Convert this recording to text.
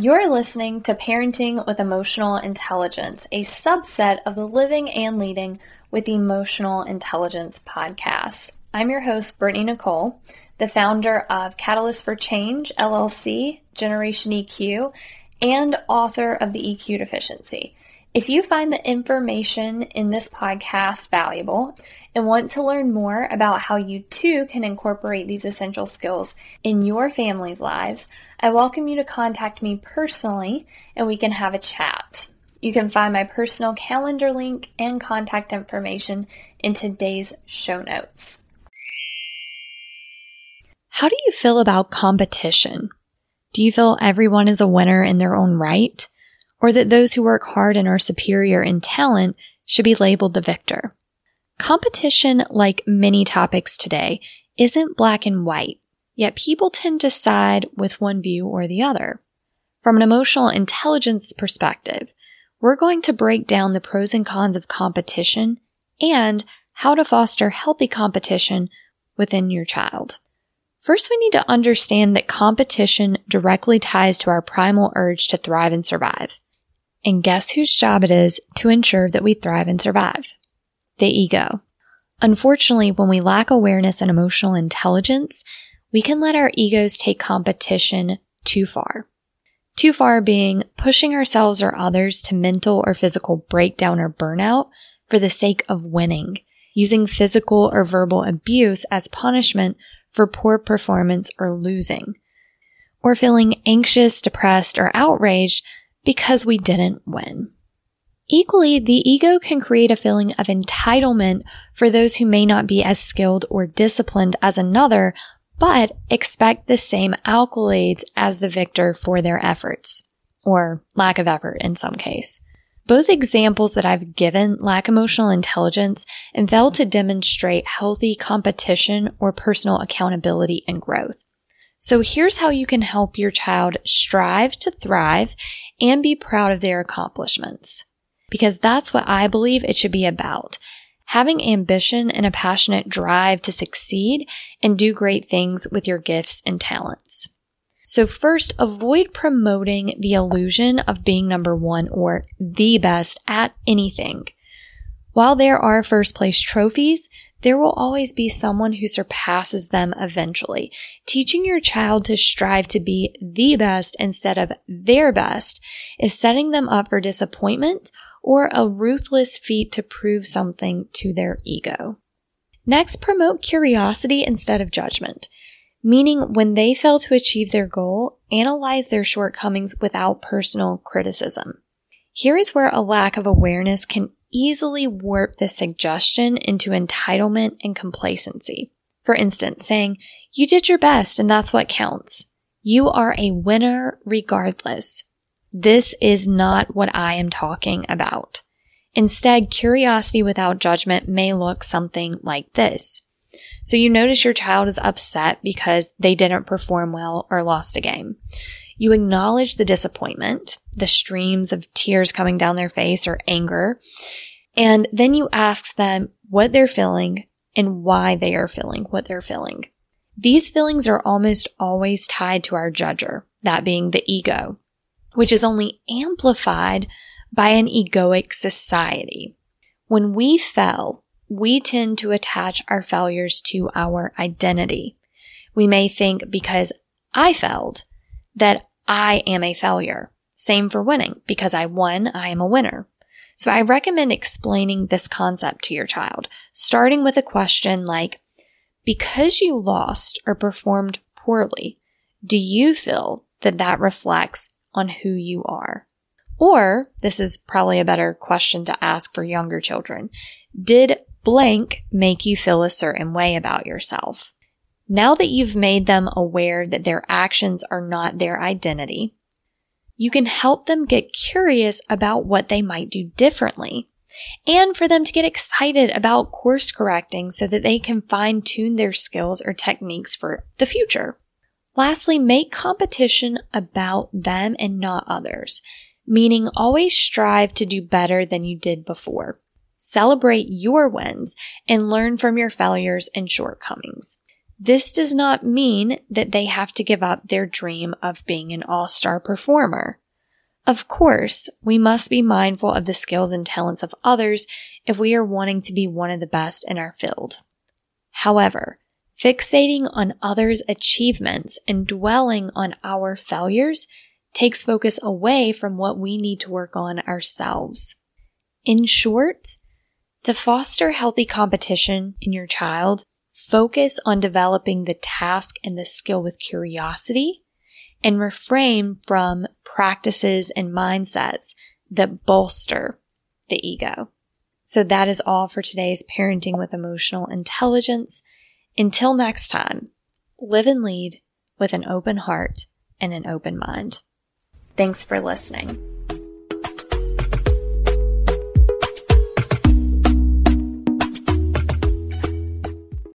You're listening to Parenting with Emotional Intelligence, a subset of the Living and Leading with Emotional Intelligence podcast. I'm your host, Brittney Nichole, the founder of Catalyst for Change, LLC, Generation EQ, and author of the EQ Deficiency. If you find the information in this podcast valuable and want to learn more about how you too can incorporate these essential skills in your family's lives, I welcome you to contact me personally and we can have a chat. You can find my personal calendar link and contact information in today's show notes. How do you feel about competition? Do you feel everyone is a winner in their own right? Or that those who work hard and are superior in talent should be labeled the victor? Competition, like many topics today, isn't black and white. Yet people tend to side with one view or the other. From an emotional intelligence perspective, we're going to break down the pros and cons of competition and how to foster healthy competition within your child. First, we need to understand that competition directly ties to our primal urge to thrive and survive. And guess whose job it is to ensure that we thrive and survive? The ego. Unfortunately, when we lack awareness and emotional intelligence, we can let our egos take competition too far. Too far being pushing ourselves or others to mental or physical breakdown or burnout for the sake of winning, using physical or verbal abuse as punishment for poor performance or losing, or feeling anxious, depressed, or outraged because we didn't win. Equally, the ego can create a feeling of entitlement for those who may not be as skilled or disciplined as another but expect the same accolades as the victor for their efforts, or lack of effort in some case. Both examples that I've given lack emotional intelligence and fail to demonstrate healthy competition or personal accountability and growth. So here's how you can help your child strive to thrive and be proud of their accomplishments. Because that's what I believe it should be about having ambition and a passionate drive to succeed and do great things with your gifts and talents. So first, avoid promoting the illusion of being number one or the best at anything. While there are first place trophies, there will always be someone who surpasses them eventually. Teaching your child to strive to be the best instead of their best is setting them up for disappointment or a ruthless feat to prove something to their ego. Next, promote curiosity instead of judgment, meaning when they fail to achieve their goal, analyze their shortcomings without personal criticism. Here is where a lack of awareness can easily warp the suggestion into entitlement and complacency. For instance, saying, you did your best and that's what counts. You are a winner regardless. This is not what I am talking about. Instead, curiosity without judgment may look something like this. So you notice your child is upset because they didn't perform well or lost a game. You acknowledge the disappointment, the streams of tears coming down their face or anger, and then you ask them what they're feeling and why they are feeling what they're feeling. These feelings are almost always tied to our judger, that being the ego which is only amplified by an egoic society. When we fail, we tend to attach our failures to our identity. We may think because I failed that I am a failure. Same for winning. Because I won, I am a winner. So I recommend explaining this concept to your child, starting with a question like, because you lost or performed poorly, do you feel that that reflects on who you are? Or, this is probably a better question to ask for younger children. Did blank make you feel a certain way about yourself? Now that you've made them aware that their actions are not their identity, you can help them get curious about what they might do differently and for them to get excited about course correcting so that they can fine tune their skills or techniques for the future. Lastly, make competition about them and not others, meaning always strive to do better than you did before. Celebrate your wins and learn from your failures and shortcomings. This does not mean that they have to give up their dream of being an all-star performer. Of course, we must be mindful of the skills and talents of others if we are wanting to be one of the best in our field. However, fixating on others' achievements and dwelling on our failures takes focus away from what we need to work on ourselves. In short, to foster healthy competition in your child, focus on developing the task and the skill with curiosity and refrain from practices and mindsets that bolster the ego. So that is all for today's parenting with emotional intelligence. Until next time, live and lead with an open heart and an open mind. Thanks for listening.